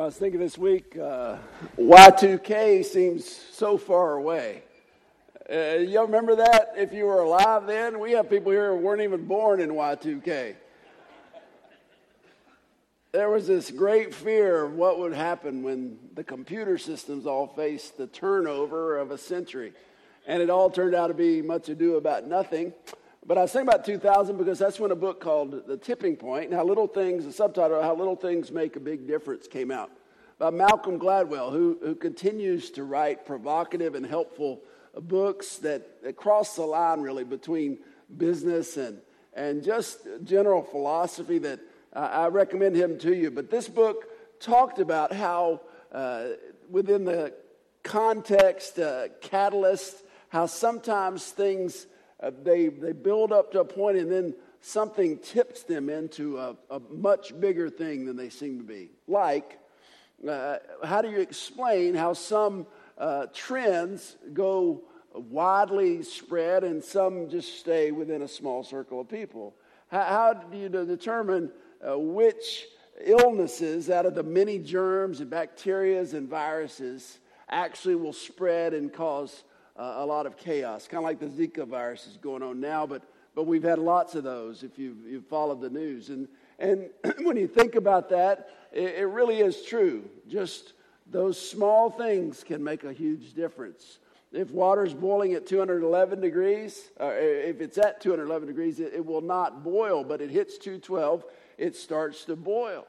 know, I was thinking this week, uh, Y2K seems so far away. Uh, you remember that? If you were alive then, we have people here who weren't even born in Y2K. There was this great fear of what would happen when the computer systems all faced the turnover of a century. And it all turned out to be much ado about nothing. But I was thinking about 2000 because that's when a book called The Tipping Point, and how little things, the subtitle, How Little Things Make a Big Difference came out by Malcolm Gladwell, who, who continues to write provocative and helpful books that, that cross the line really between business and, and just general philosophy that uh, I recommend him to you. But this book talked about how, uh, within the context, uh, catalyst, how sometimes things uh, they, they build up to a point and then something tips them into a, a much bigger thing than they seem to be. Like, uh, how do you explain how some uh, trends go widely spread and some just stay within a small circle of people? How, how do you determine uh, which illnesses out of the many germs and bacterias and viruses actually will spread and cause a lot of chaos, kind of like the Zika virus is going on now, but, but we've had lots of those if you've, you've followed the news. And, and when you think about that, it, it really is true. Just those small things can make a huge difference. If water's boiling at 211 degrees, or if it's at 211 degrees, it, it will not boil, but it hits 212, it starts to boil.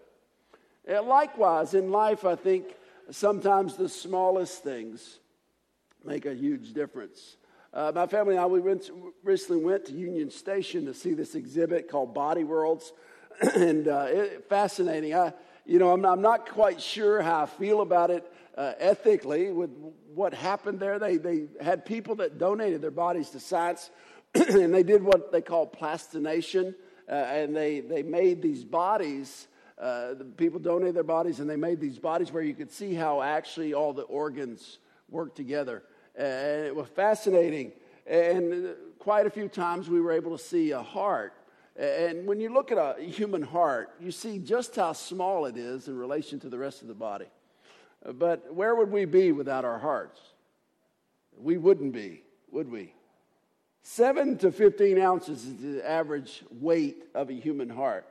And likewise, in life, I think sometimes the smallest things make a huge difference. Uh, my family and I, we went, recently went to Union Station to see this exhibit called Body Worlds, and uh, it, fascinating. I, you know, I'm, I'm, not quite sure how I feel about it uh, ethically with what happened there. They, they had people that donated their bodies to science, and they did what they call plastination, uh, and they, they made these bodies. Uh, the people donated their bodies, and they made these bodies where you could see how actually all the organs work together. And it was fascinating. And quite a few times we were able to see a heart. And when you look at a human heart, you see just how small it is in relation to the rest of the body. But where would we be without our hearts? We wouldn't be, would we? Seven to 15 ounces is the average weight of a human heart.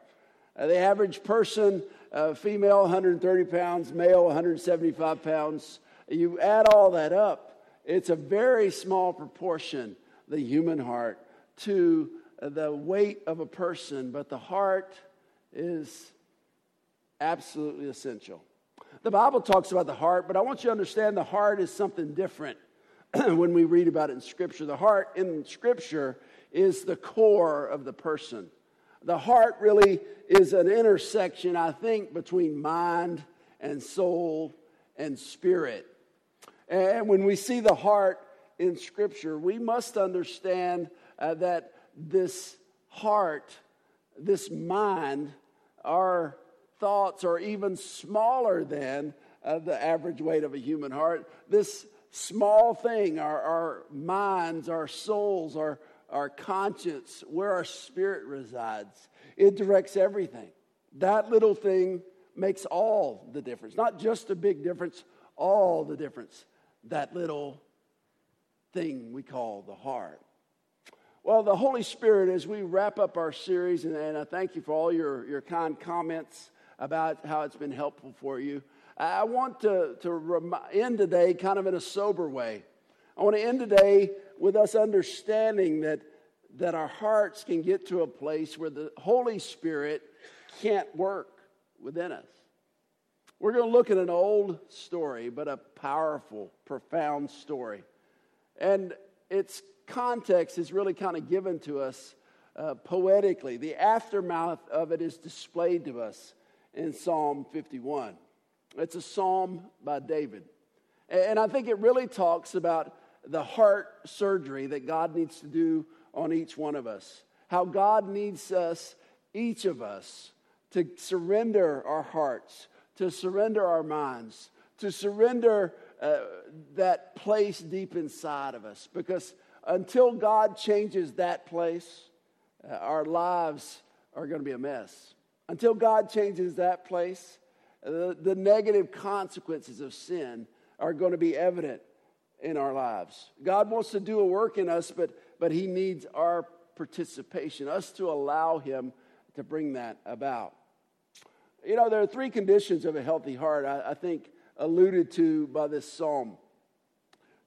Uh, the average person, uh, female 130 pounds, male 175 pounds. You add all that up, it's a very small proportion, the human heart, to the weight of a person, but the heart is absolutely essential. The Bible talks about the heart, but I want you to understand the heart is something different when we read about it in Scripture. The heart in Scripture is the core of the person. The heart really is an intersection, I think, between mind and soul and spirit. And when we see the heart in Scripture, we must understand uh, that this heart, this mind, our thoughts are even smaller than uh, the average weight of a human heart. This small thing, our, our minds, our souls, our, our conscience, where our spirit resides, it directs everything. That little thing makes all the difference, not just a big difference, all the difference that little thing we call the heart. Well, the Holy Spirit, as we wrap up our series, and, and I thank you for all your, your kind comments about how it's been helpful for you. I want to, to end today kind of in a sober way. I want to end today with us understanding that, that our hearts can get to a place where the Holy Spirit can't work within us. We're going to look at an old story, but a powerful, profound story. And its context is really kind of given to us uh, poetically. The aftermath of it is displayed to us in Psalm 51. It's a psalm by David. And I think it really talks about the heart surgery that God needs to do on each one of us. How God needs us, each of us, to surrender our hearts to surrender our minds, to surrender uh, that place deep inside of us. Because until God changes that place, uh, our lives are going to be a mess. Until God changes that place, the, the negative consequences of sin are going to be evident in our lives. God wants to do a work in us, but, but He needs our participation, us to allow Him to bring that about. You know, there are three conditions of a healthy heart, I, I think, alluded to by this psalm.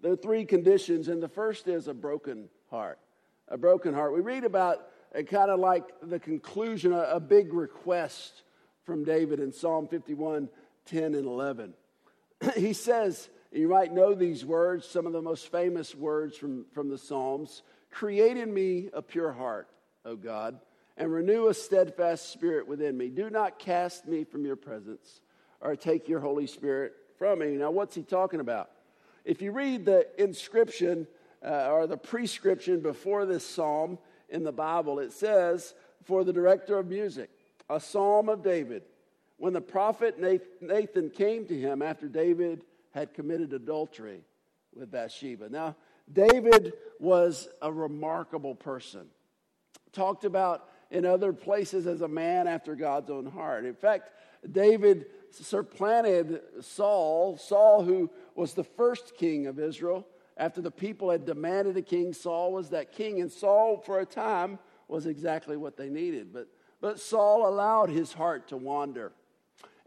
There are three conditions, and the first is a broken heart. A broken heart. We read about it kind of like the conclusion, a, a big request from David in Psalm 51 10 and 11. he says, you might know these words, some of the most famous words from, from the Psalms Create in me a pure heart, O God, and renew a steadfast spirit within me. Do not cast me from your presence or take your Holy Spirit from me. Now, what's he talking about? If you read the inscription uh, or the prescription before this psalm in the Bible, it says, For the director of music, a psalm of David. When the prophet Nathan came to him after David had committed adultery with Bathsheba. Now, David was a remarkable person, talked about in other places as a man after God's own heart. In fact, David supplanted Saul, Saul, who was the first king of Israel. After the people had demanded a king, Saul was that king, and Saul, for a time, was exactly what they needed. But, but Saul allowed his heart to wander.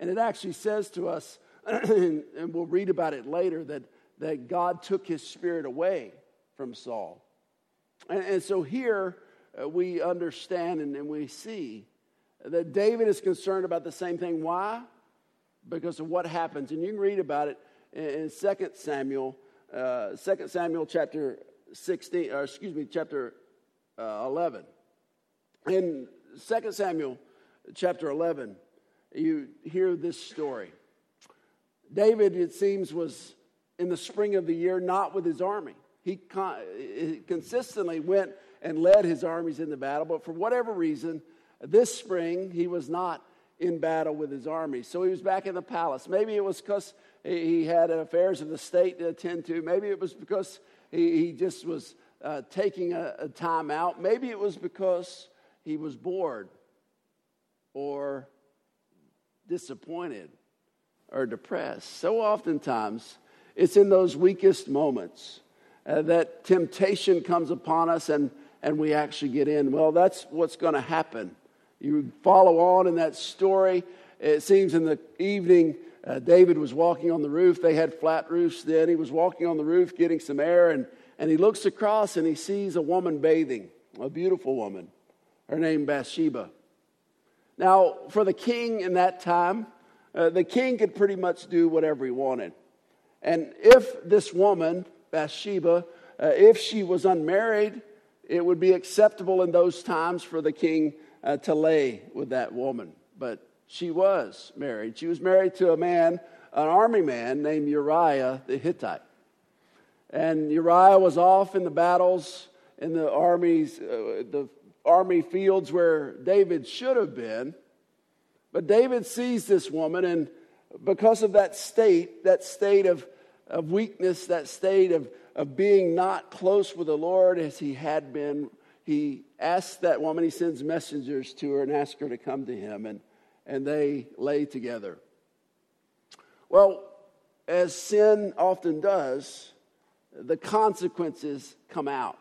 And it actually says to us and, we'll read about it later, that, that God took his spirit away from Saul. And, and so here we understand and, and we see that David is concerned about the same thing. Why? Because of what happens. And you can read about it in, in 2 Samuel, uh, 2 Samuel chapter 16, or excuse me, chapter uh, 11. In 2 Samuel chapter 11, you hear this story. David, it seems, was in the spring of the year not with his army. He con- consistently went and led his armies in the battle, but for whatever reason, this spring he was not in battle with his army. So he was back in the palace. Maybe it was because he had affairs of the state to attend to. Maybe it was because he, he just was uh, taking a, a time out. Maybe it was because he was bored or disappointed or depressed. So oftentimes, it's in those weakest moments uh, that temptation comes upon us and, and we actually get in. Well, that's what's going to happen. You follow on in that story. It seems in the evening, uh, David was walking on the roof. They had flat roofs then. He was walking on the roof getting some air, and, and he looks across and he sees a woman bathing, a beautiful woman. Her name Bathsheba. Now, for the king in that time, uh, the king could pretty much do whatever he wanted. And if this woman, Bathsheba, uh, if she was unmarried, it would be acceptable in those times for the king uh, to lay with that woman. But she was married. She was married to a man, an army man named Uriah the Hittite. And Uriah was off in the battles in the armies, uh, the army fields where David should have been. But David sees this woman, and because of that state, that state of, of weakness, that state of, of being not close with the Lord as he had been, he asks that woman, he sends messengers to her and asks her to come to him, and, and they lay together. Well, as sin often does, the consequences come out.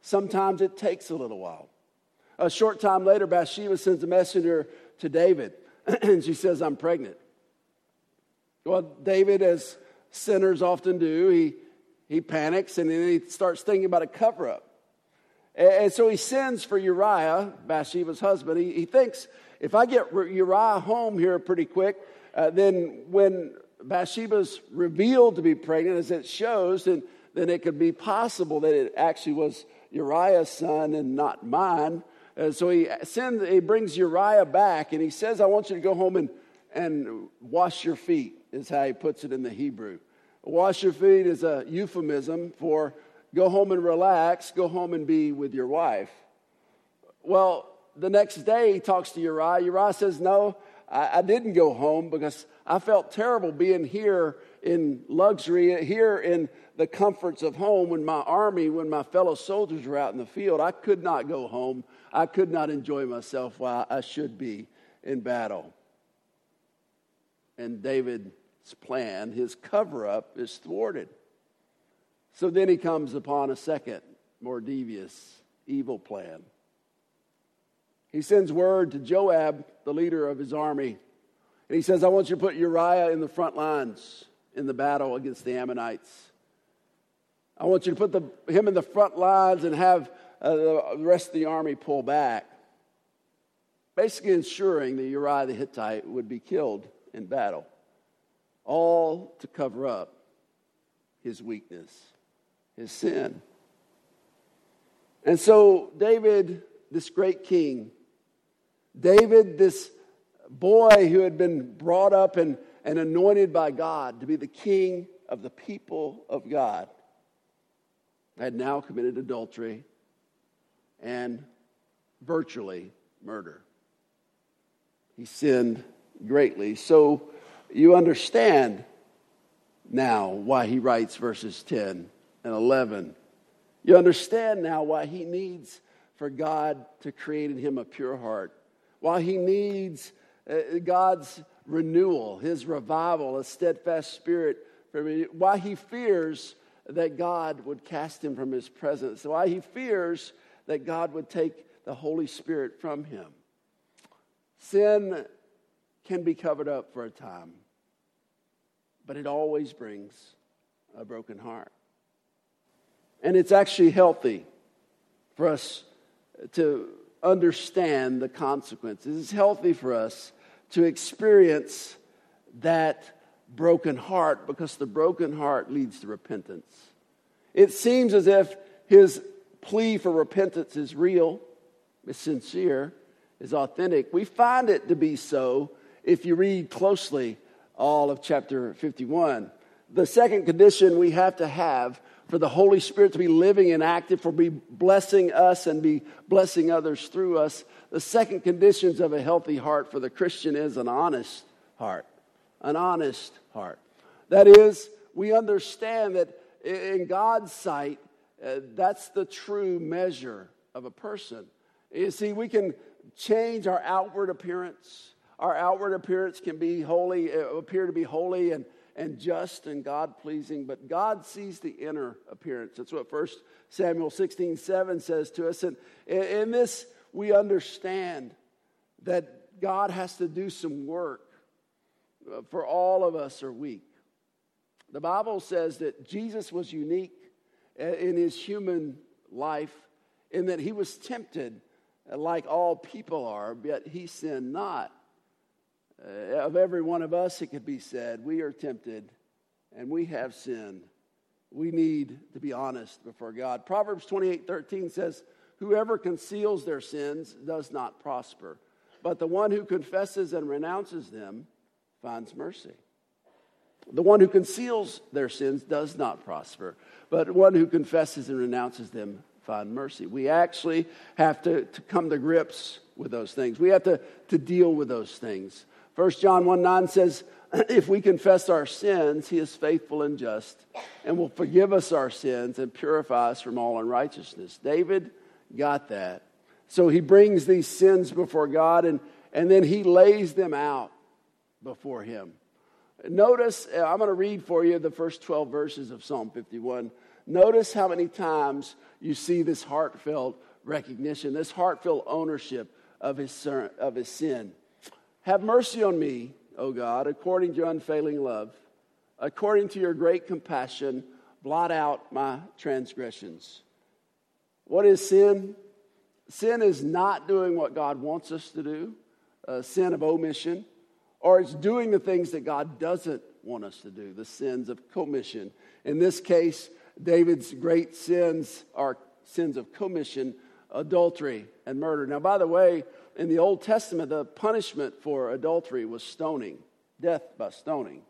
Sometimes it takes a little while. A short time later, Bathsheba sends a messenger to David and she says, I'm pregnant. Well, David, as sinners often do, he, he panics and then he starts thinking about a cover up. And, so he sends for Uriah, Bathsheba's husband. He, he thinks, if I get Uriah home here pretty quick, uh, then when Bathsheba's revealed to be pregnant, as it shows, then, then it could be possible that it actually was Uriah's son and not mine. So he sends, he brings Uriah back and he says, I want you to go home and, and wash your feet, is how he puts it in the Hebrew. Wash your feet is a euphemism for go home and relax, go home and be with your wife. Well, the next day he talks to Uriah. Uriah says, No, I, I didn't go home because I felt terrible being here in luxury, here in the comforts of home when my army, when my fellow soldiers were out in the field. I could not go home. I could not enjoy myself while I should be in battle. and David's plan, his cover up, is thwarted. So then he comes upon a second, more devious, evil plan. He sends word to Joab, the leader of his army, and he says, I want you to put Uriah in the front lines in the battle against the Ammonites. I want you to put the, him in the front lines and have uh, the rest of the army pull back. Basically, ensuring that Uriah the Hittite would be killed in battle, all to cover up his weakness, his sin. And so, David, this great king, David, this boy who had been brought up and, and anointed by God to be the king of the people of God, had now committed adultery and virtually murder. He sinned greatly. So you understand now why he writes verses 10 and 11. You understand now why he needs for God to create in him a pure heart, why he needs uh, God's renewal, his revival, a steadfast spirit, why he fears that God would cast him from his presence, why he fears that God would take the Holy Spirit from him. Sin can be covered up for a time, but it always brings a broken heart. And it's actually healthy for us to understand the consequences. It's healthy for us to experience that broken heart because the broken heart leads to repentance. It seems as if his plea for repentance is real, is sincere, is authentic. We find it to be so if you read closely all of chapter 51. The second condition we have to have for the Holy Spirit to be living and active, for be blessing us and be blessing others through us. The second conditions of a healthy heart for the Christian is an honest heart. An honest heart. That is, we understand that in God's sight, uh, that's the true measure of a person. You see, we can change our outward appearance. Our outward appearance can be holy, uh, appear to be holy and, and just and God pleasing, but God sees the inner appearance. That's what 1 Samuel 16 7 says to us. And in this, we understand that God has to do some work, uh, for all of us are weak. The Bible says that Jesus was unique in his human life in that he was tempted like all people are, yet he sinned not. Uh, of every one of us, it could be said, we are tempted and we have sinned. We need to be honest before God. Proverbs 28 13 says, Whoever conceals their sins does not prosper, but the one who confesses and renounces them finds mercy. The one who conceals their sins does not prosper, but one who confesses and renounces them find mercy. We actually have to, to come to grips with those things. We have to, to deal with those things. 1 John 1 9 says, If we confess our sins, he is faithful and just and will forgive us our sins and purify us from all unrighteousness. David got that. So he brings these sins before God and, and then he lays them out before him. Notice, uh, I'm going to read for you the first 12 verses of Psalm 51. Notice how many times you see this heartfelt recognition, this heartfelt ownership of his, of his sin. Have mercy on me, O God, according to your unfailing love. According to your great compassion, blot out my transgressions. What is sin? Sin is not doing what God wants us to do, a sin of omission or it's doing the things that God doesn't want us to do, the sins of commission. In this case, David's great sins are sins of commission, adultery, and murder. Now, by the way, in the Old Testament, the punishment for adultery was stoning, death by stoning.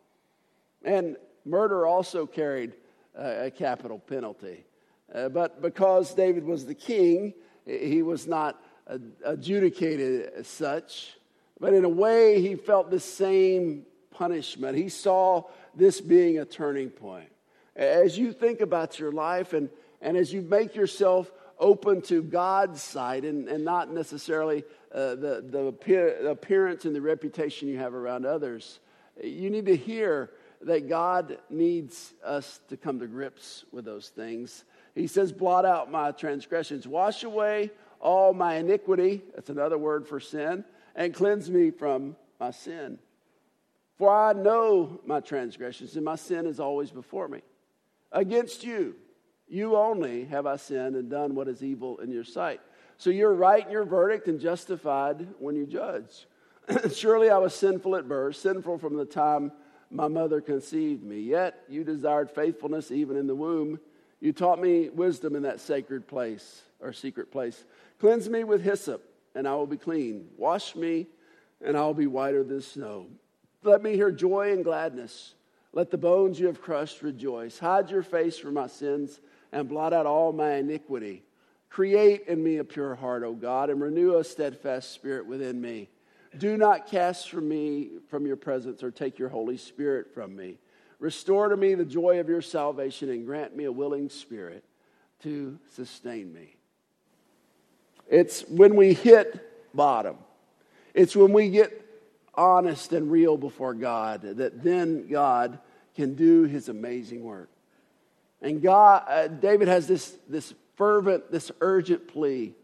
And murder also carried a capital penalty. Uh, but because David was the king, he was not adjudicated as such. But in a way, he felt the same punishment. He saw this being a turning point. As you think about your life and, and as you make yourself open to God's sight and, and not necessarily uh, the, the appearance and the reputation you have around others, You need to hear that God needs us to come to grips with those things. He says, Blot out my transgressions, wash away all my iniquity. That's another word for sin, and cleanse me from my sin. For I know my transgressions, and my sin is always before me. Against you, you only have I sinned and done what is evil in your sight. So you're right in your verdict and justified when you judge. Surely I was sinful at birth, sinful from the time my mother conceived me. Yet you desired faithfulness even in the womb. You taught me wisdom in that sacred place or secret place. Cleanse me with hyssop, and I will be clean. Wash me, and I will be whiter than snow. Let me hear joy and gladness. Let the bones you have crushed rejoice. Hide your face from my sins and blot out all my iniquity. Create in me a pure heart, O God, and renew a steadfast spirit within me. Do not cast from me from your presence or take your Holy Spirit from me. Restore to me the joy of your salvation and grant me a willing spirit to sustain me. It's when we hit bottom, it's when we get honest and real before God that then God can do his amazing work. And God, uh, David has this, this fervent, this urgent plea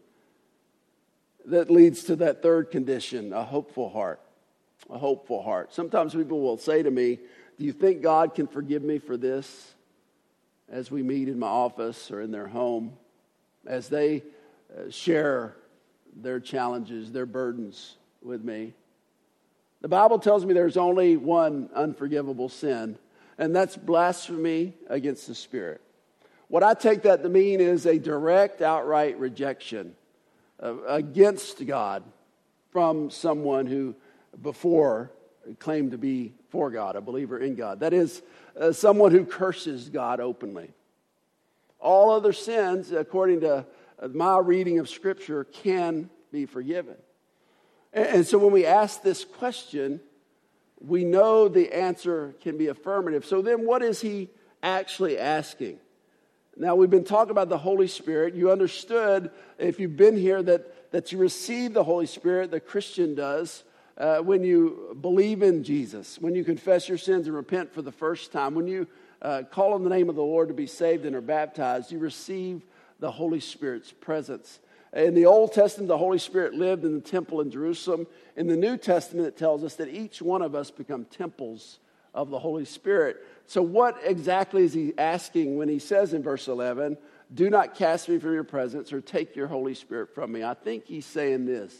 that leads to that third condition a hopeful heart. A hopeful heart. Sometimes people will say to me, Do you think God can forgive me for this? As we meet in my office or in their home, as they uh, share their challenges, their burdens with me. The Bible tells me there's only one unforgivable sin, and that's blasphemy against the Spirit. What I take that to mean is a direct, outright rejection against God from someone who before claimed to be for God, a believer in God. That is, uh, someone who curses God openly. All other sins, according to uh, my reading of Scripture, can be forgiven. And, and so when we ask this question, we know the answer can be affirmative. So then, what is he actually asking? Now, we've been talking about the Holy Spirit. You understood, if you've been here, that, that you receive the Holy Spirit, the Christian does, uh, when you believe in Jesus, when you confess your sins and repent for the first time, when you uh, call on the name of the Lord to be saved and are baptized, you receive the Holy Spirit's presence. In the Old Testament, the Holy Spirit lived in the temple in Jerusalem. In the New Testament, it tells us that each one of us become temples of the Holy Spirit. So, what exactly is he asking when he says in verse 11, Do not cast me from your presence or take your Holy Spirit from me? I think he's saying this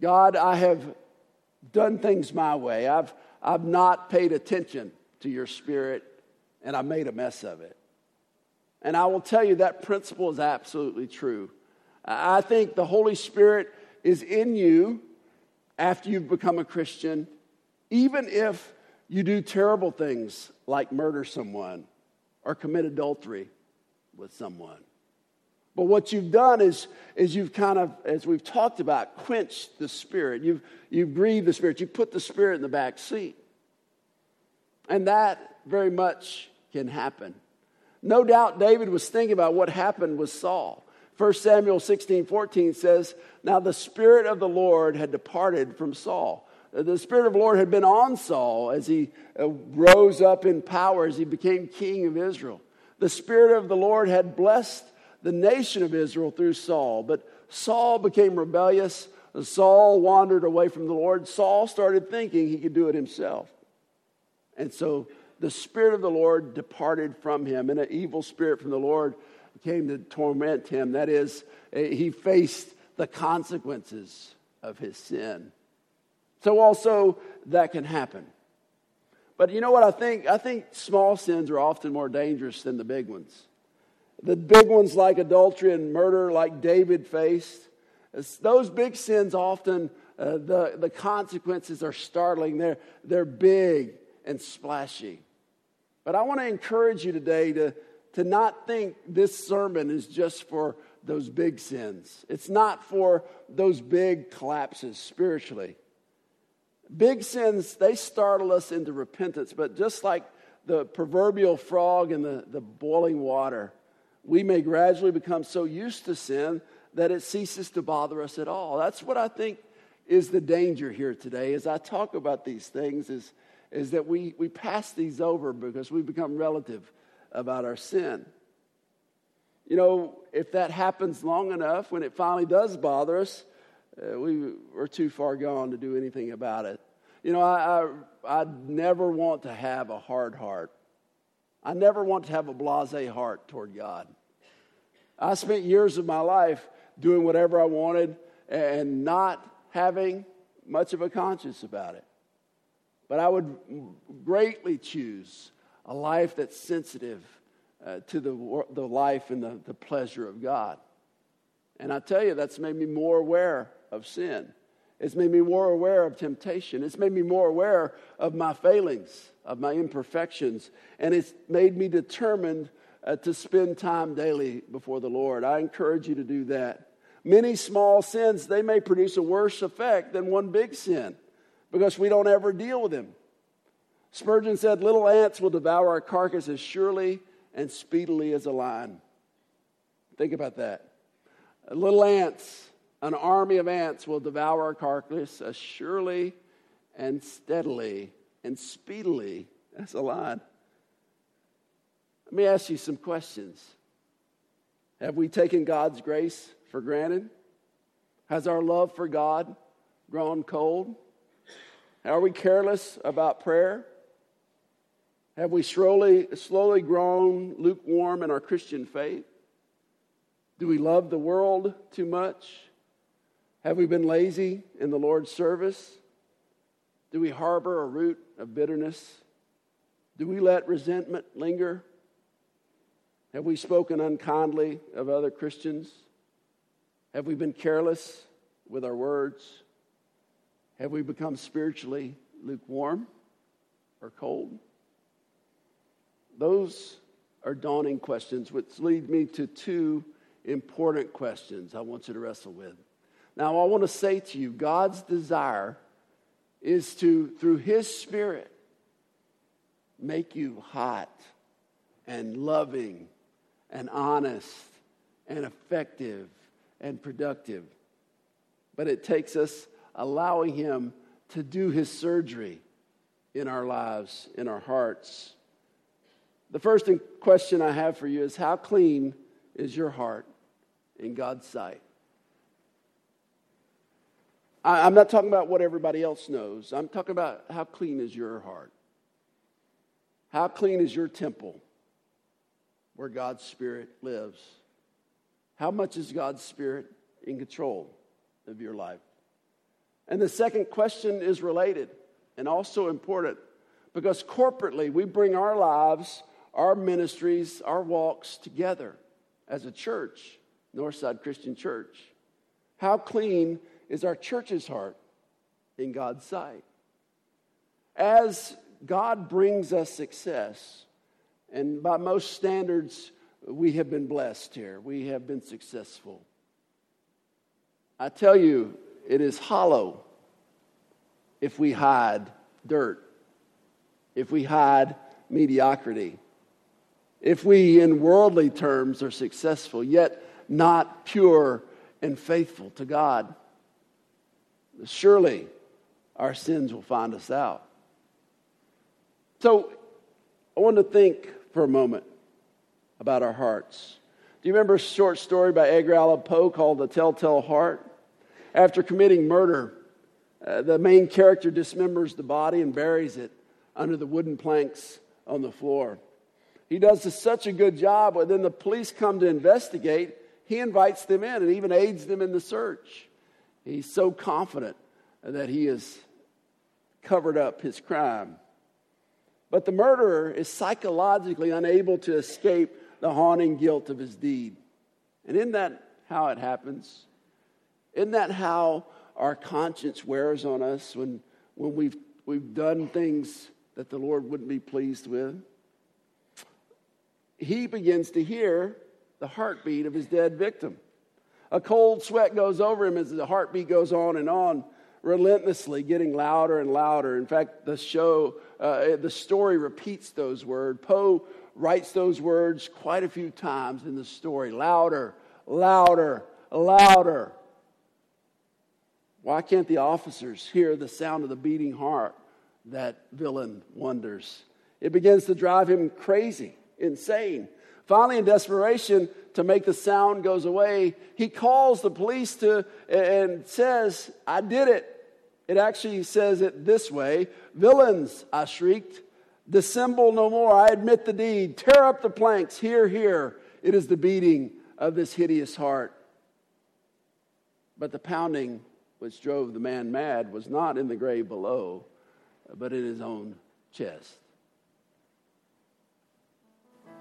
God, I have done things my way. I've, I've not paid attention to your Spirit, and I made a mess of it. And I will tell you that principle is absolutely true. I think the Holy Spirit is in you after you've become a Christian, even if you do terrible things like murder someone or commit adultery with someone. But what you've done is, is you've kind of, as we've talked about, quenched the Spirit. You've, you've grieved the Spirit. You put the Spirit in the back seat. And that very much can happen. No doubt David was thinking about what happened with Saul. 1 Samuel 16 14 says, Now the Spirit of the Lord had departed from Saul the Spirit of the Lord had been on Saul as he uh, rose up in power, as he became king of Israel. The Spirit of the Lord had blessed the nation of Israel through Saul, but Saul became rebellious. Saul wandered away from the Lord. Saul started thinking he could do it himself. And so the Spirit of the Lord departed from him, and an evil spirit from the Lord came to torment him. That is, he faced the consequences of his sin. So also that can happen. But you know what I think? I think small sins are often more dangerous than the big ones. The big ones like adultery and murder, like David faced, those big sins often, uh, the, the consequences are startling. They're, they're big and splashy. But I want to encourage you today to, to not think this sermon is just for those big sins. It's not for those big collapses spiritually. Big sins, they startle us into repentance, but just like the proverbial frog in the, the boiling water, we may gradually become so used to sin that it ceases to bother us at all. That's what I think is the danger here today as I talk about these things is, is that we, we pass these over because we become relative about our sin. You know, if that happens long enough, when it finally does bother us, uh, we are too far gone to do anything about it. You know, I, I, I never want to have a hard heart. I never want to have a blase heart toward God. I spent years of my life doing whatever I wanted and not having much of a conscience about it. But I would greatly choose a life that's sensitive uh, to the, the life and the, the pleasure of God. And I tell you, that's made me more aware of sin. It's made me more aware of temptation. It's made me more aware of my failings, of my imperfections. And it's made me determined uh, to spend time daily before the Lord. I encourage you to do that. Many small sins, they may produce a worse effect than one big sin because we don't ever deal with them. Spurgeon said, Little ants will devour a carcass as surely and speedily as a lion. Think about that. Little ants an army of ants will devour a carcass as surely and steadily and speedily as a lion. Let me ask you some questions. Have we taken God's grace for granted? Has our love for God grown cold? Are we careless about prayer? Have we slowly, slowly grown lukewarm in our Christian faith? Do we love the world too much? Have we been lazy in the Lord's service? Do we harbor a root of bitterness? Do we let resentment linger? Have we spoken unkindly of other Christians? Have we been careless with our words? Have we become spiritually lukewarm or cold? Those are dawning questions, which lead me to two important questions I want you to wrestle with. Now, I want to say to you, God's desire is to, through His Spirit, make you hot and loving and honest and effective and productive. But it takes us allowing Him to do His surgery in our lives, in our hearts. The first question I have for you is How clean is your heart in God's sight? I'm not talking about what everybody else knows. I'm talking about how clean is your heart? How clean is your temple where God's Spirit lives? How much is God's Spirit in control of your life? And the second question is related and also important because corporately we bring our lives, our ministries, our walks together as a church, Northside Christian Church. How clean is our church's heart in God's sight. As God brings us success, and by most standards, we have been blessed here, we have been successful. I tell you, it is hollow if we hide dirt, if we hide mediocrity, if we, in worldly terms, are successful, yet not pure and faithful to God surely our sins will find us out. So I want to think for a moment about our hearts. Do you remember a short story by Edgar Allan Poe called The Telltale Heart? After committing murder, uh, the main character dismembers the body and buries it under the wooden planks on the floor. He does such a good job, when then the police come to investigate. He invites them in and even aids them in the search. He's so confident that he has covered up his crime. But the murderer is psychologically unable to escape the haunting guilt of his deed. And isn't that how it happens? Isn't that how our conscience wears on us when, when we've, we've done things that the Lord wouldn't be pleased with? He begins to hear the heartbeat of his dead victim. A cold sweat goes over him as the heartbeat goes on and on, relentlessly getting louder and louder. In fact, the show, uh, the story repeats those words. Poe writes those words quite a few times in the story louder, louder, louder. Why can't the officers hear the sound of the beating heart? That villain wonders. It begins to drive him crazy, insane. Finally, in desperation to make the sound goes away, he calls the police to and says, "I did it." It actually says it this way: "Villains," I shrieked, "dissemble no more. I admit the deed. Tear up the planks. Here, here. It is the beating of this hideous heart." But the pounding which drove the man mad was not in the grave below, but in his own chest.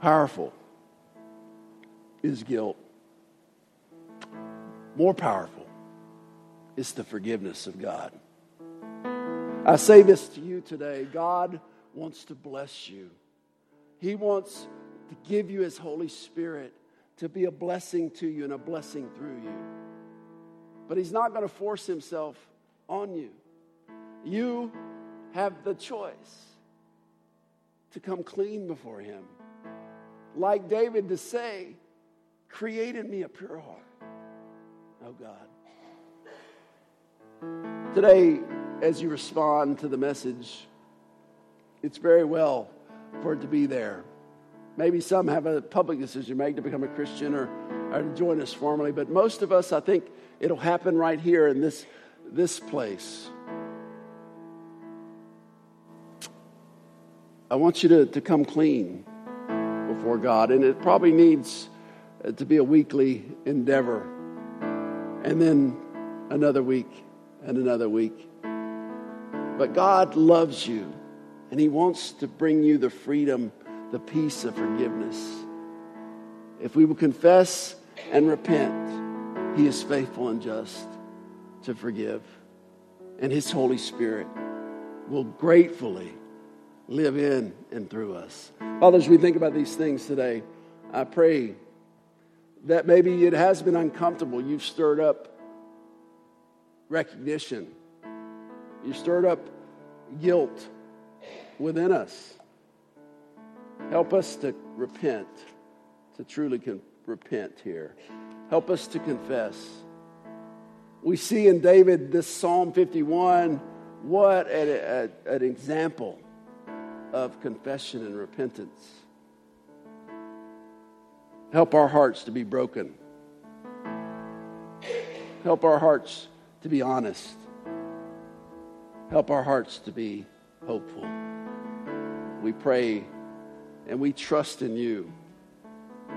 Powerful is guilt. More powerful is the forgiveness of God. I say this to you today God wants to bless you, He wants to give you His Holy Spirit to be a blessing to you and a blessing through you. But He's not going to force Himself on you. You have the choice to come clean before Him. Like David to say, Created me a pure heart, oh God. Today, as you respond to the message, it's very well for it to be there. Maybe some have a public decision to make to become a Christian or, or to join us formally, but most of us, I think, it'll happen right here in this, this place. I want you to, to come clean before God, and it probably needs uh, to be a weekly endeavor, and then another week and another week. But God loves you, and He wants to bring you the freedom, the peace of forgiveness. If we will confess and repent, He is faithful and just to forgive. And His Holy Spirit will gratefully live in and through us. Father, as we think about these things today, I pray that maybe it has been uncomfortable. You've stirred up recognition, you stirred up guilt within us. Help us to repent, to truly con- repent here. Help us to confess. We see in David this Psalm 51 what an, an example of confession and repentance. Help our hearts to be broken. Help our hearts to be honest. Help our hearts to be hopeful. We pray and we trust in you.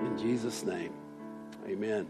In Jesus' name, amen.